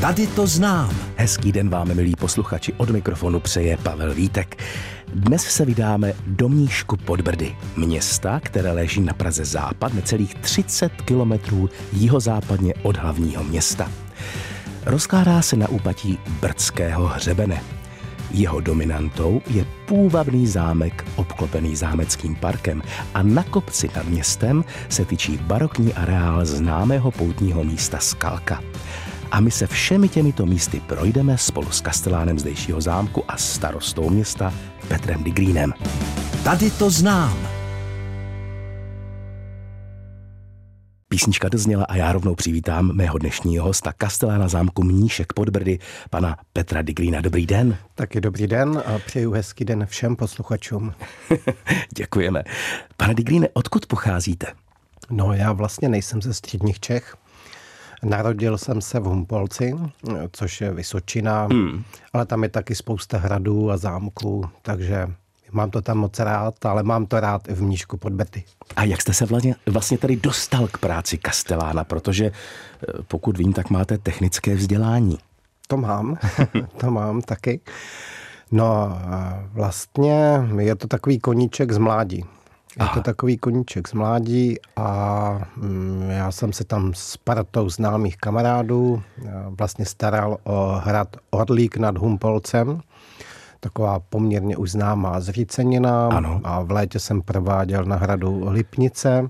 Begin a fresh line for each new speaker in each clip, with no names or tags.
Tady to znám. Hezký den vám, milí posluchači, od mikrofonu přeje Pavel Vítek. Dnes se vydáme do Mníšku pod Brdy, města, které leží na Praze západ, necelých 30 kilometrů jihozápadně od hlavního města. Rozkládá se na úpatí Brdského hřebene. Jeho dominantou je půvabný zámek obklopený zámeckým parkem a na kopci nad městem se tyčí barokní areál známého poutního místa Skalka. A my se všemi těmito místy projdeme spolu s kastelánem zdejšího zámku a starostou města Petrem Digrínem. Tady to znám. Písnička dozněla a já rovnou přivítám mého dnešního hosta kastelána zámku Mníšek pod Brdy, pana Petra Digrína. Dobrý den.
Taky dobrý den a přeju hezký den všem posluchačům.
Děkujeme. Pane Digríne, odkud pocházíte?
No já vlastně nejsem ze středních Čech. Narodil jsem se v Humpolci, což je Vysočina, hmm. ale tam je taky spousta hradů a zámků, takže mám to tam moc rád, ale mám to rád i v Mníšku pod Brdy.
A jak jste se vlastně, vlastně tady dostal k práci kastelána, protože eh, pokud vím, tak máte technické vzdělání.
To mám, to mám taky. No vlastně je to takový koníček z mládí. Je Aha. to takový koníček z mládí a mm, já jsem se tam s partou známých kamarádů vlastně staral o hrad Orlík nad Humpolcem. Taková poměrně už známá zřícenina. Ano. A v létě jsem prováděl na hradu Lipnice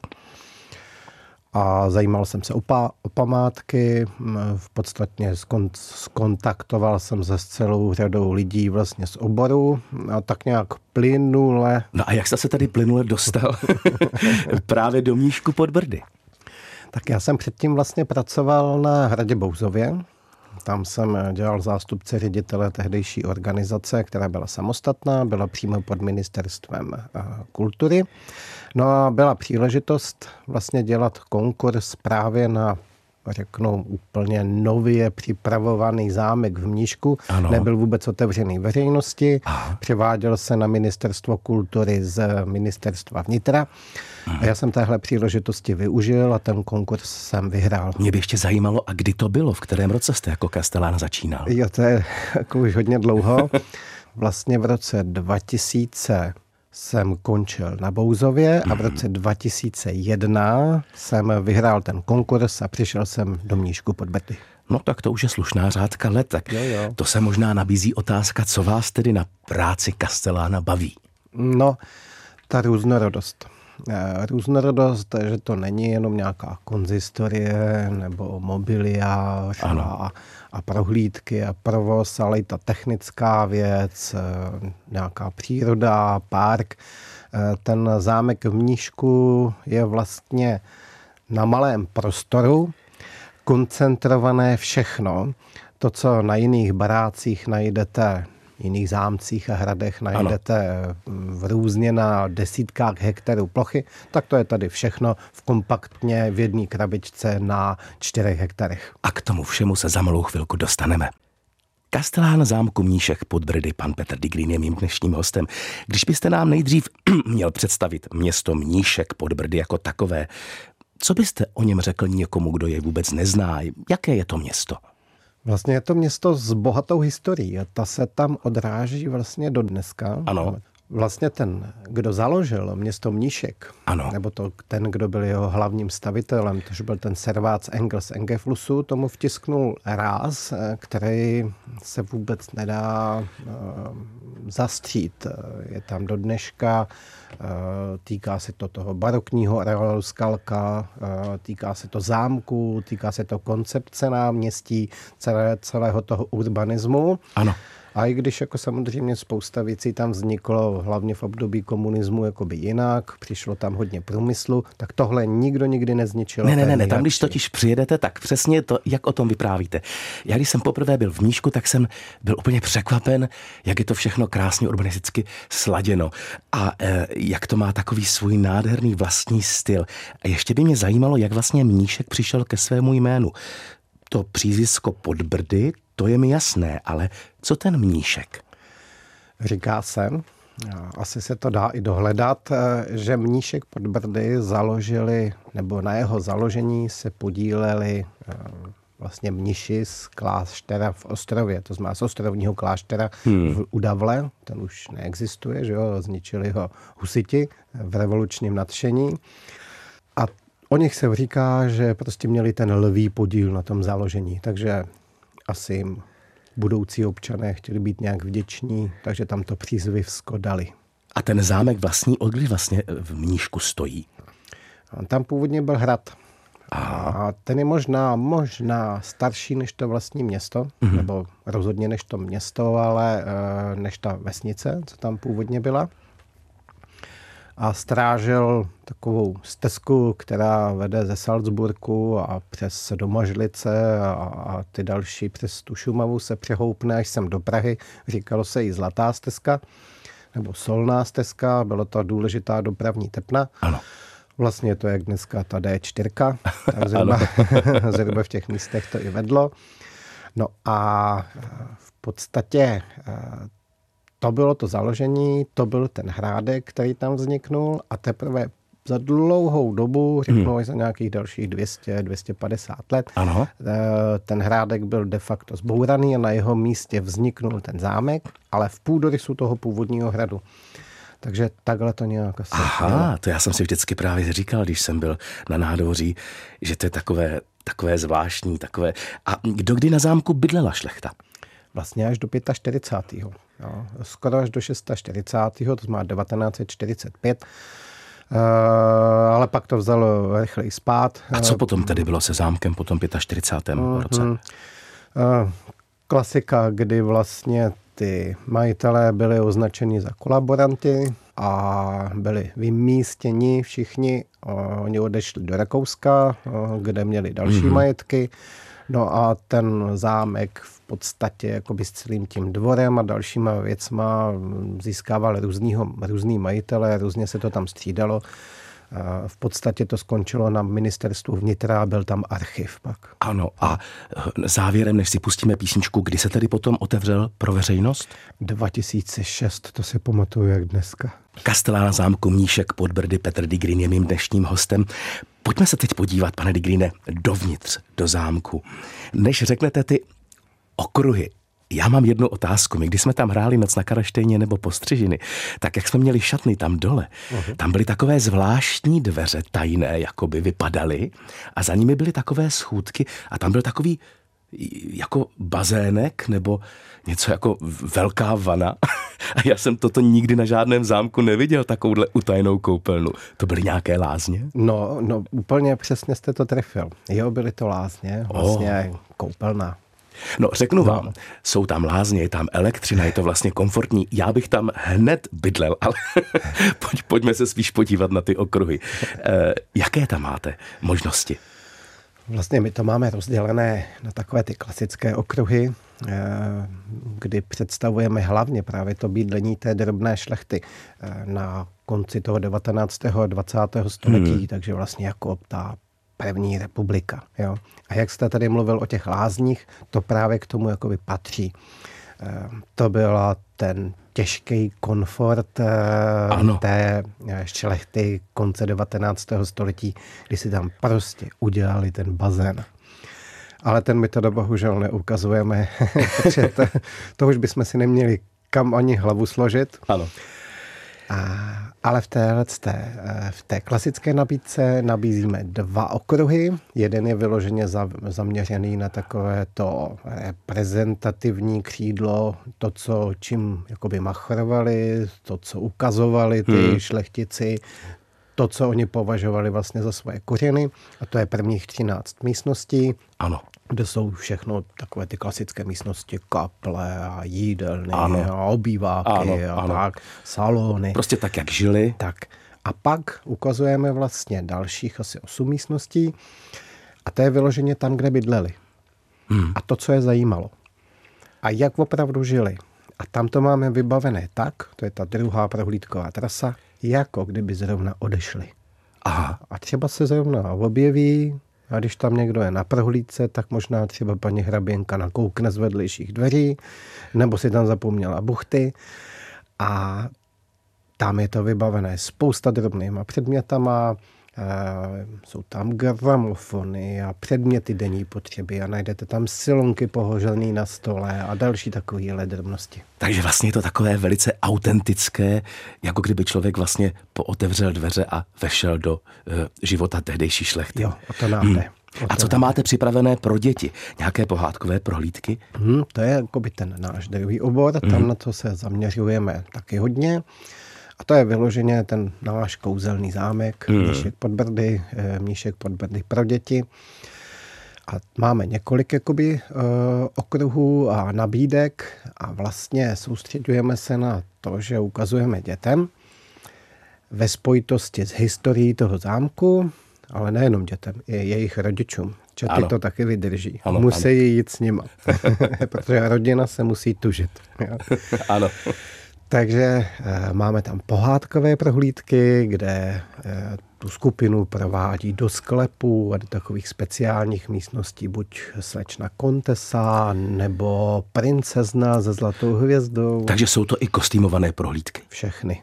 a zajímal jsem se o, pa, o památky, v podstatě skon, skontaktoval jsem se s celou řadou lidí vlastně z oboru a tak nějak plynule.
No a jak jste se tady plynule dostal právě do Mníšku pod Brdy?
Tak já jsem předtím vlastně pracoval na Hradě Bouzově, tam jsem dělal zástupce ředitele tehdejší organizace, která byla samostatná, byla přímo pod ministerstvem eh, kultury. No a byla příležitost vlastně dělat konkurs právě na řeknu úplně nově připravovaný zámek v Mníšku. Ano. Nebyl vůbec otevřený veřejnosti. Aha. Převáděl se na ministerstvo kultury z ministerstva vnitra. Aha. A já jsem téhle příležitosti využil a ten konkurs jsem vyhrál.
Mě by ještě zajímalo, a kdy to bylo, v kterém roce jste jako kastelán začínal?
Jo, to je jako už hodně dlouho. Vlastně v roce 2000 jsem končil na Bouzově a v roce 2001 jsem vyhrál ten konkurs a přišel jsem do Mníšku pod Brdy.
No tak to už je slušná řádka let. Tak jo, jo. To se možná nabízí otázka, co vás tedy na práci Kastelána baví?
No, ta různorodost. Eh, různorodost, že to není jenom nějaká konzistorie nebo mobiliář a, a prohlídky a provoz, ale i ta technická věc, eh, nějaká příroda, park. Eh, ten zámek v Mníšku je vlastně na malém prostoru koncentrované všechno. To, co na jiných barácích najdete jiných zámcích a hradech najdete ano. v různě na desítkách hektarů plochy, tak to je tady všechno v kompaktně v jedné krabičce na čtyřech hektarech.
A k tomu všemu se za malou chvilku dostaneme. Kastelán zámku Mníšek pod Brdy, pan Petr Digrín je mým dnešním hostem. Když byste nám nejdřív měl představit město Mníšek pod Brdy jako takové, co byste o něm řekl někomu, kdo je vůbec nezná? Jaké je to město?
Vlastně je to město s bohatou historií a ta se tam odráží vlastně do dneska.
Ano.
Vlastně ten, kdo založil město Mníšek,
ano.
nebo to, ten, kdo byl jeho hlavním stavitelem, tož byl ten servác Engels Engeflusu, tomu vtisknul ráz, který se vůbec nedá uh, zastřít. Je tam do dneška, uh, týká se to toho barokního areálu Skalka, uh, týká se to zámku, týká se to koncepce náměstí, celé, celého toho urbanismu.
Ano.
A i když jako samozřejmě spousta věcí tam vzniklo, hlavně v období komunismu, jakoby jinak, přišlo tam hodně průmyslu, tak tohle nikdo nikdy nezničil.
Ne, ne, ne, ne, tam když totiž přijedete, tak přesně to, jak o tom vyprávíte. Já když jsem poprvé byl v Míšku, tak jsem byl úplně překvapen, jak je to všechno krásně urbanisticky sladěno a e, jak to má takový svůj nádherný vlastní styl. A ještě by mě zajímalo, jak vlastně Mníšek přišel ke svému jménu. To přízvisko Podbrdy, to je mi jasné, ale co ten mníšek?
Říká se, asi se to dá i dohledat, eh, že mníšek pod Brdy založili, nebo na jeho založení se podíleli eh, vlastně mniši z kláštera v Ostrově, to znamená z ostrovního kláštera hmm. v Udavle, ten už neexistuje, že jo, zničili ho husiti v revolučním nadšení. A o nich se říká, že prostě měli ten lvý podíl na tom založení, takže asi jim budoucí občané chtěli být nějak vděční, takže tam to přízvivsko dali.
A ten zámek vlastní, odkdy vlastně v Mníšku stojí?
Tam původně byl hrad. A ten je možná, možná starší než to vlastní město, mm-hmm. nebo rozhodně než to město, ale eh, než ta vesnice, co tam původně byla. A strážel takovou stezku, která vede ze Salzburku a přes Domažlice a, a ty další přes tu Šumavu se přehoupne až sem do Prahy. Říkalo se i Zlatá stezka nebo Solná stezka, bylo to důležitá dopravní tepna.
Ano.
Vlastně to je jak dneska ta D4, tak zhruba, zhruba v těch místech to i vedlo. No a v podstatě eh, to bylo to založení, to byl ten hrádek, který tam vzniknul a teprve za dlouhou dobu, řeknu hmm. za nějakých dalších 200, 250 let,
ano.
Eh, ten hrádek byl de facto zbouraný a na jeho místě vzniknul ten zámek, ale v půdorysu toho původního hradu. Takže takhle to nějak asi.
Aha, to já jsem si vždycky právě říkal, když jsem byl na nádvoří, že to je takové, takové zvláštní, takové. A kdo kdy na zámku bydlela šlechta?
Vlastně až do 45. Jo, skoro až do 640. to znamená 1945. Uh, ale pak to vzalo rychleji spát.
A co potom tedy bylo se zámkem po tom 45. Uh, roce? Uh,
klasika, kdy vlastně ty majitelé byli označeni za kolaboranty a byli vymístěni všichni. Oni odešli do Rakouska, kde měli další mm-hmm. majetky. No a ten zámek v podstatě jakoby s celým tím dvorem a dalšíma věcma získával různýho, různý majitele, různě se to tam střídalo. V podstatě to skončilo na ministerstvu vnitra a byl tam archiv pak.
Ano a závěrem, než si pustíme písničku, kdy se tedy potom otevřel pro veřejnost?
2006, to si pamatuju jak dneska.
Kastelán zámku Mníšek pod Brdy Petr Digrin je mým dnešním hostem. Pojďme se teď podívat, pane Digrine, dovnitř, do zámku. Než řeknete ty okruhy, já mám jednu otázku. My, když jsme tam hráli noc na Karaštejně nebo postřižiny, tak jak jsme měli šatny tam dole, uh-huh. tam byly takové zvláštní dveře tajné, jako by vypadaly a za nimi byly takové schůdky a tam byl takový jako bazének nebo něco jako velká vana. A já jsem toto nikdy na žádném zámku neviděl, takovouhle utajenou koupelnu. To byly nějaké lázně?
No, no úplně přesně jste to trefil. Jo, byly to lázně, vlastně oh. koupelna.
No, řeknu vám, no. jsou tam lázně, je tam elektřina, je to vlastně komfortní. Já bych tam hned bydlel, ale pojď, pojďme se spíš podívat na ty okruhy. E, jaké tam máte možnosti?
Vlastně my to máme rozdělené na takové ty klasické okruhy, eh, kdy představujeme hlavně právě to bydlení té drobné šlechty eh, na konci toho 19. a 20. století, hmm. takže vlastně jako ta první republika. Jo. A jak jste tady mluvil o těch lázních, to právě k tomu jakoby patří. Eh, to byla ten těžký komfort eh, ano. té eh, šlechty konce 19. století, kdy si tam prostě udělali ten bazén. Ale ten my to bohužel neukazujeme, protože to, to už bychom si neměli kam ani hlavu složit.
Ano.
A, ale v té, té, v té klasické nabídce nabízíme dva okruhy. Jeden je vyloženě za, zaměřený na takové to reprezentativní křídlo, to, co čím jakoby machrovali, to, co ukazovali ty hmm. šlechtici, to, co oni považovali vlastně za svoje kořeny. A to je prvních 13 místností.
Ano
kde jsou všechno takové ty klasické místnosti, kaple a jídelny ano. a obýváky ano, a ano. tak, salony.
Prostě tak, jak žili.
Tak. A pak ukazujeme vlastně dalších asi osm místností a to je vyloženě tam, kde bydleli. Hmm. A to, co je zajímalo. A jak opravdu žili. A tam to máme vybavené tak, to je ta druhá prohlídková trasa, jako kdyby zrovna odešli.
Aha.
A třeba se zrovna objeví a když tam někdo je na prohlídce, tak možná třeba paní hraběnka nakoukne z vedlejších dveří, nebo si tam zapomněla buchty. A tam je to vybavené spousta drobnýma předmětama, jsou tam gramofony a předměty denní potřeby a najdete tam silonky pohožené na stole a další takovéhle drobnosti.
Takže vlastně je to takové velice autentické, jako kdyby člověk vlastně pootevřel dveře a vešel do uh, života tehdejší šlechty.
Jo, o to nám hmm.
A co tam máte připravené pro děti? Nějaké pohádkové prohlídky?
Hmm, to je jako by ten náš druhý obor, hmm. tam na to se zaměřujeme taky hodně. A to je vyloženě ten náš kouzelný zámek, hmm. Míšek pod Brdy, eh, Míšek pod Brdy pro děti. A máme několik jakoby, uh, okruhů a nabídek a vlastně soustředujeme se na to, že ukazujeme dětem ve spojitosti s historií toho zámku, ale nejenom dětem, i jejich rodičům. Že ty to taky vydrží. Ano, musí ano. jít s nima, protože rodina se musí tužit.
ano.
Takže e, máme tam pohádkové prohlídky, kde e, tu skupinu provádí do sklepů a do takových speciálních místností, buď slečna Kontesa nebo princezna se zlatou hvězdou.
Takže jsou to i kostýmované prohlídky?
Všechny.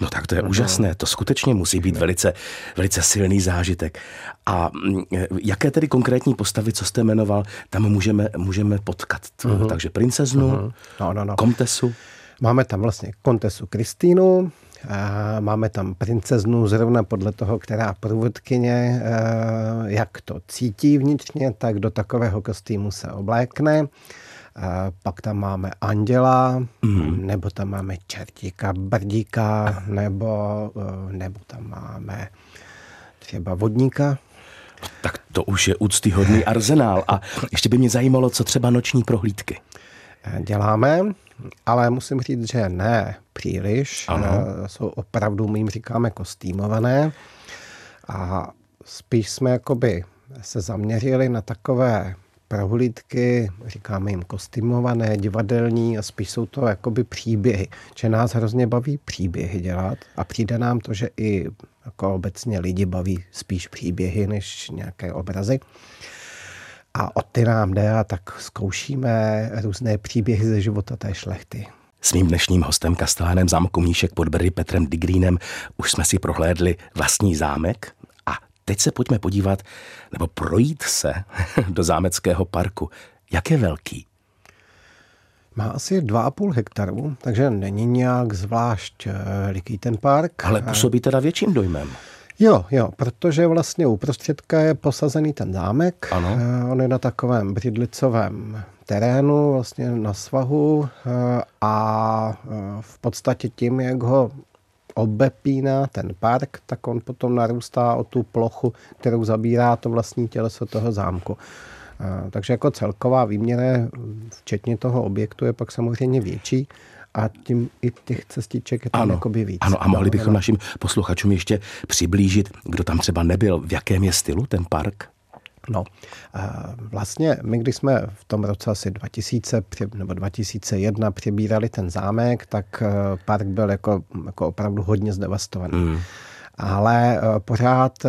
No tak to je no. úžasné, to skutečně musí být velice, velice silný zážitek. A mm, jaké tedy konkrétní postavy, co jste jmenoval, tam můžeme, můžeme potkat? Uh-huh. Takže princeznu, uh-huh. no, no, no. komtesu?
Máme tam vlastně kontesu Kristýnu, máme tam princeznu zrovna podle toho, která průvodkyně, eh, jak to cítí vnitřně, tak do takového kostýmu se oblékne. Pak tam máme anděla, mm. nebo tam máme čertíka, brdíka, nebo, eh, nebo tam máme třeba vodníka.
Tak to už je úctyhodný arzenál. A ještě by mě zajímalo, co třeba noční prohlídky.
Eh, děláme, ale musím říct, že ne příliš. Ano. Eh, jsou opravdu, my jim říkáme, kostýmované. A spíš jsme jakoby se zaměřili na takové prohlídky, říkáme jim kostýmované, divadelní a spíš jsou to jakoby příběhy. Že nás hrozně baví příběhy dělat a přijde nám to, že i jako obecně lidi baví spíš příběhy než nějaké obrazy. A o ty nám jde a tak zkoušíme různé příběhy ze života té šlechty.
S mým dnešním hostem kastelánem zámku Míšek pod Brdy Petrem Digrínem už jsme si prohlédli vlastní zámek, teď se pojďme podívat nebo projít se do zámeckého parku. Jak je velký?
Má asi 2,5 hektaru, takže není nějak zvlášť veliký eh, ten park.
Ale působí teda větším dojmem.
Jo, jo, protože vlastně uprostředka je posazený ten zámek.
Ano.
Eh, on je na takovém břidlicovém terénu, vlastně na svahu eh, a v podstatě tím, jak ho obepíná ten park, tak on potom narůstá o tu plochu, kterou zabírá to vlastní těleso toho zámku. Takže jako celková výměra, včetně toho objektu, je pak samozřejmě větší a tím i těch cestiček je tam ano, jakoby víc.
Ano, a mohli bychom našim posluchačům ještě přiblížit, kdo tam třeba nebyl, v jakém je stylu ten park?
No, vlastně my, když jsme v tom roce asi 2000 nebo 2001 přebírali ten zámek, tak e, park byl jako, jako opravdu hodně zdevastovaný. Mm. Ale e, pořád e,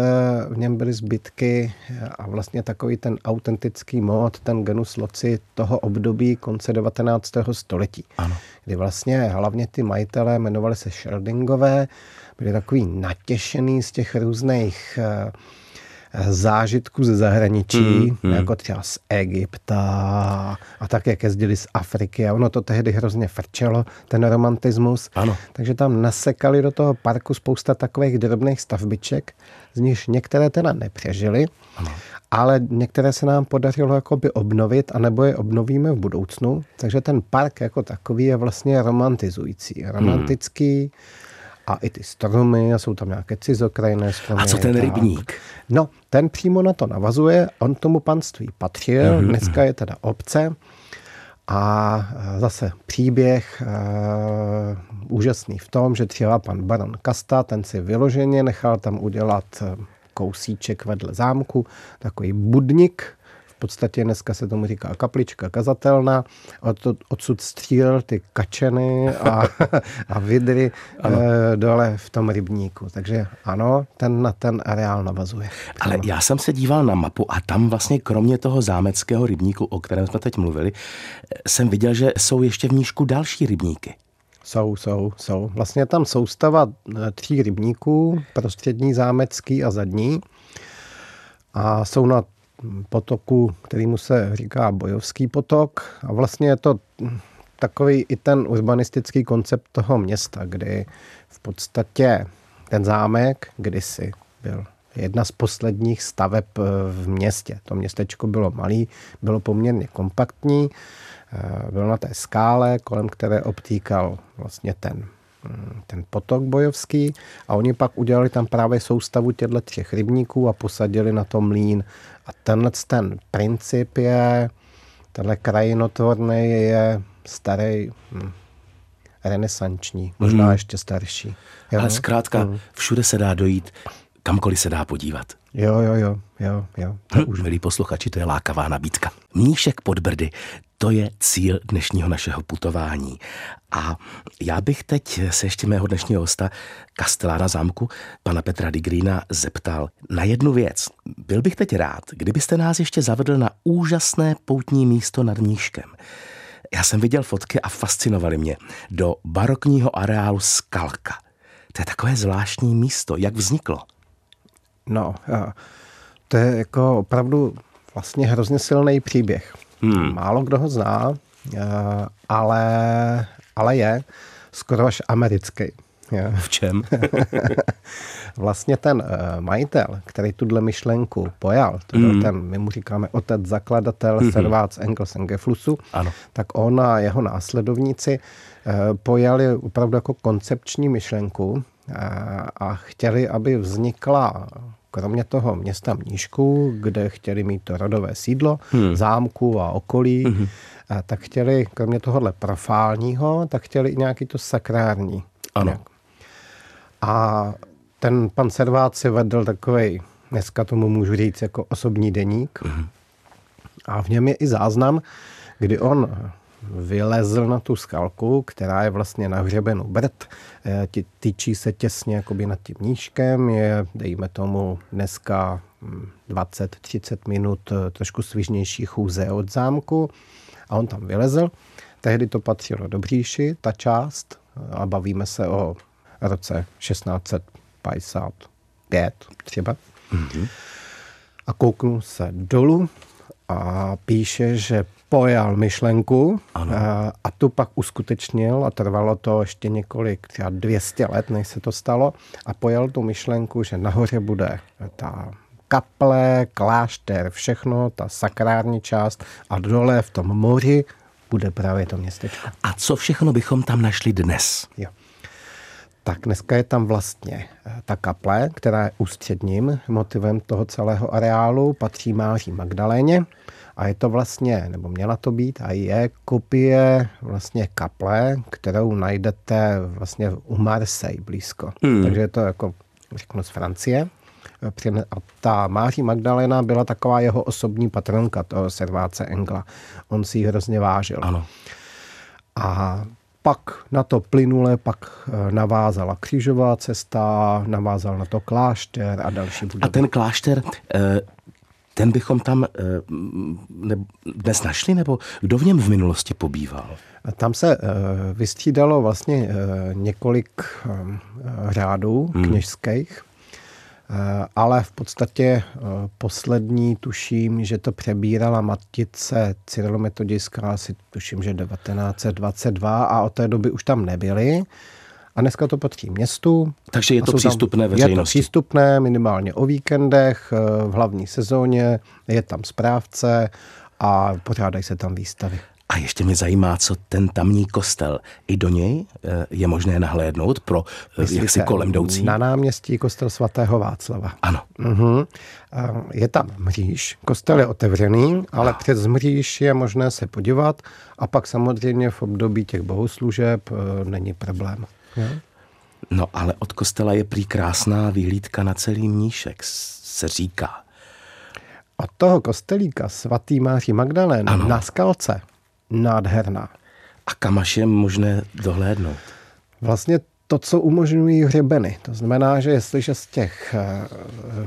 v něm byly zbytky a vlastně takový ten autentický mod, ten genus loci toho období konce 19. století.
Ano.
Kdy vlastně hlavně ty majitelé jmenovali se Sheldingové, byli takový natěšený z těch různých zážitků ze zahraničí, hmm, hmm. jako třeba z Egypta a tak, jak jezdili z Afriky. A ono to tehdy hrozně frčelo, ten romantismus.
Ano.
Takže tam nasekali do toho parku spousta takových drobných stavbiček, z nich některé teda nepřežily, ano. ale některé se nám podařilo jakoby obnovit, anebo je obnovíme v budoucnu. Takže ten park jako takový je vlastně romantizující. Romantický, hmm a i ty stromy, a jsou tam nějaké cizokrajné stromy.
A co ten rybník?
No, ten přímo na to navazuje, on tomu panství patřil, mm-hmm. dneska je teda obce a zase příběh uh, úžasný v tom, že třeba pan baron Kasta, ten si vyloženě nechal tam udělat kousíček vedle zámku, takový budnik, podstatě dneska se tomu říká kaplička kazatelna, od, odsud střílel ty kačeny a, a vidry e, dole v tom rybníku. Takže ano, ten na ten areál navazuje.
Ale já jsem se díval na mapu a tam vlastně kromě toho zámeckého rybníku, o kterém jsme teď mluvili, jsem viděl, že jsou ještě v nížku další rybníky.
Jsou, jsou, jsou. Vlastně tam soustava eh, tří rybníků, prostřední, zámecký a zadní. A jsou na potoku, kterýmu se říká Bojovský potok. A vlastně je to takový i ten urbanistický koncept toho města, kdy v podstatě ten zámek kdysi byl jedna z posledních staveb eh, v městě. To městečko bylo malý, bylo poměrně kompaktní, eh, byl na té skále, kolem které obtýkal vlastně ten, ten potok bojovský a oni pak udělali tam právě soustavu těchto třech rybníků a posadili na tom mlín. A tenhle ten princip je, tenhle krajinotvorný je starý, hm, renesanční, možná hmm. ještě starší.
Jo? Ale zkrátka, hmm. všude se dá dojít, kamkoliv se dá podívat.
Jo, jo, jo, jo, jo.
To hm, už, milí posluchači, to je lákavá nabídka. Mníšek pod Brdy, to je cíl dnešního našeho putování. A já bych teď se ještě mého dnešního hosta, kastelána zámku, pana Petra Digrína, zeptal na jednu věc. Byl bych teď rád, kdybyste nás ještě zavedl na úžasné poutní místo nad Mníškem. Já jsem viděl fotky a fascinovaly mě. Do barokního areálu Skalka. To je takové zvláštní místo. Jak vzniklo?
No, to je jako opravdu vlastně hrozně silný příběh. Hmm. Málo kdo ho zná, ale, ale je skoro až americký.
V čem?
vlastně ten uh, majitel, který tuhle myšlenku pojal, to byl mm. ten, my mu říkáme otec zakladatel mm-hmm. Servác Engels Engeflusu, ano. tak on a jeho následovníci uh, pojali opravdu jako koncepční myšlenku a chtěli, aby vznikla kromě toho města Mníšku, kde chtěli mít to rodové sídlo, hmm. zámku a okolí, hmm. tak chtěli, kromě tohohle profálního, tak chtěli i nějaký to sakrární.
Ano.
A ten pan Servát si vedl takový, dneska tomu můžu říct jako osobní deník. Mm-hmm. A v něm je i záznam, kdy on vylezl na tu skalku, která je vlastně na hřebenu brd, eh, tyčí se těsně jakoby nad tím nížkem, je, dejme tomu, dneska 20-30 hm, minut eh, trošku svižnější chůze od zámku a on tam vylezl. Tehdy to patřilo do Bříši, ta část, a bavíme se o roce 1655 třeba. Mm-hmm. A kouknu se dolů a píše, že pojal myšlenku ano. A, a tu pak uskutečnil a trvalo to ještě několik, třeba 200 let, než se to stalo a pojal tu myšlenku, že nahoře bude ta kaple, klášter, všechno, ta sakrární část a dole v tom moři bude právě to městečko.
A co všechno bychom tam našli dnes?
Jo tak dneska je tam vlastně eh, ta kaple, která je ústředním motivem toho celého areálu, patří Máří Magdaléně a je to vlastně, nebo měla to být a je kopie vlastně kaple, kterou najdete vlastně u Marseille blízko. Hmm. Takže je to jako, řeknu, z Francie. A ta Máří Magdalena byla taková jeho osobní patronka toho serváce Engla. On si ji hrozně vážil.
Ano.
A pak na to plynule pak eh, navázala křížová cesta, navázal na to klášter a další budovy.
A ten klášter, eh, ten bychom tam eh, dnes našli, nebo kdo v něm v minulosti pobýval?
Tam se vystřídalo vlastně několik řádů hmm. kněžských. Eh, ale v podstatě eh, poslední tuším, že to přebírala matice Cyrilometodická, asi tuším, že 1922 a od té doby už tam nebyli. A dneska to patří městu.
Takže je to přístupné tam, veřejnosti.
Je to přístupné minimálně o víkendech, eh, v hlavní sezóně, je tam správce a pořádají se tam výstavy.
A ještě mě zajímá, co ten tamní kostel. I do něj eh, je možné nahlédnout pro eh, Myslíte, jaksi kolem jdoucí?
Na náměstí kostel svatého Václava.
Ano.
Uh-huh. Je tam mříž. Kostel je otevřený, ale ah. přes mříž je možné se podívat a pak samozřejmě v období těch bohoslužeb není problém.
No ale od kostela je prý krásná vyhlídka na celý mníšek, se říká.
Od toho kostelíka svatý Máří Magdalén ano. na skalce nádherná.
A kam až je možné dohlédnout?
Vlastně to, co umožňují hřebeny. To znamená, že jestliže z těch, eh,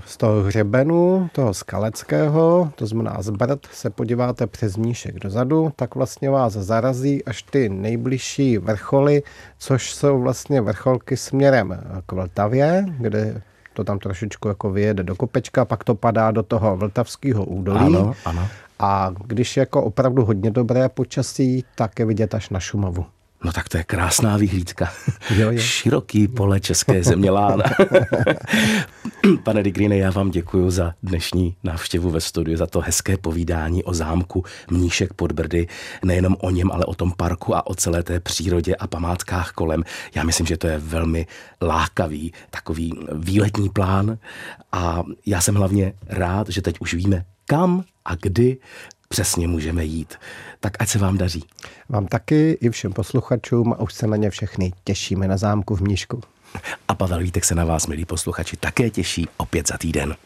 z toho hřebenu, toho skaleckého, to znamená z brd, se podíváte přes mníšek dozadu, tak vlastně vás zarazí až ty nejbližší vrcholy, což jsou vlastně vrcholky směrem k Vltavě, kde to tam trošičku jako vyjede do kopečka, pak to padá do toho vltavského údolí.
Ano, ano.
A když je jako opravdu hodně dobré počasí, tak je vidět až na Šumavu.
No tak to je krásná vyhlídka. Jo, jo. Široký pole české země lána. Pane Digrine, já vám děkuji za dnešní návštěvu ve studiu, za to hezké povídání o zámku Mníšek pod Brdy. Nejenom o něm, ale o tom parku a o celé té přírodě a památkách kolem. Já myslím, že to je velmi lákavý takový výletní plán a já jsem hlavně rád, že teď už víme, kam a kdy přesně můžeme jít. Tak ať se vám daří.
Vám taky i všem posluchačům a už se na ně všechny těšíme na zámku v Mníšku.
A Pavel Vítek se na vás, milí posluchači, také těší opět za týden.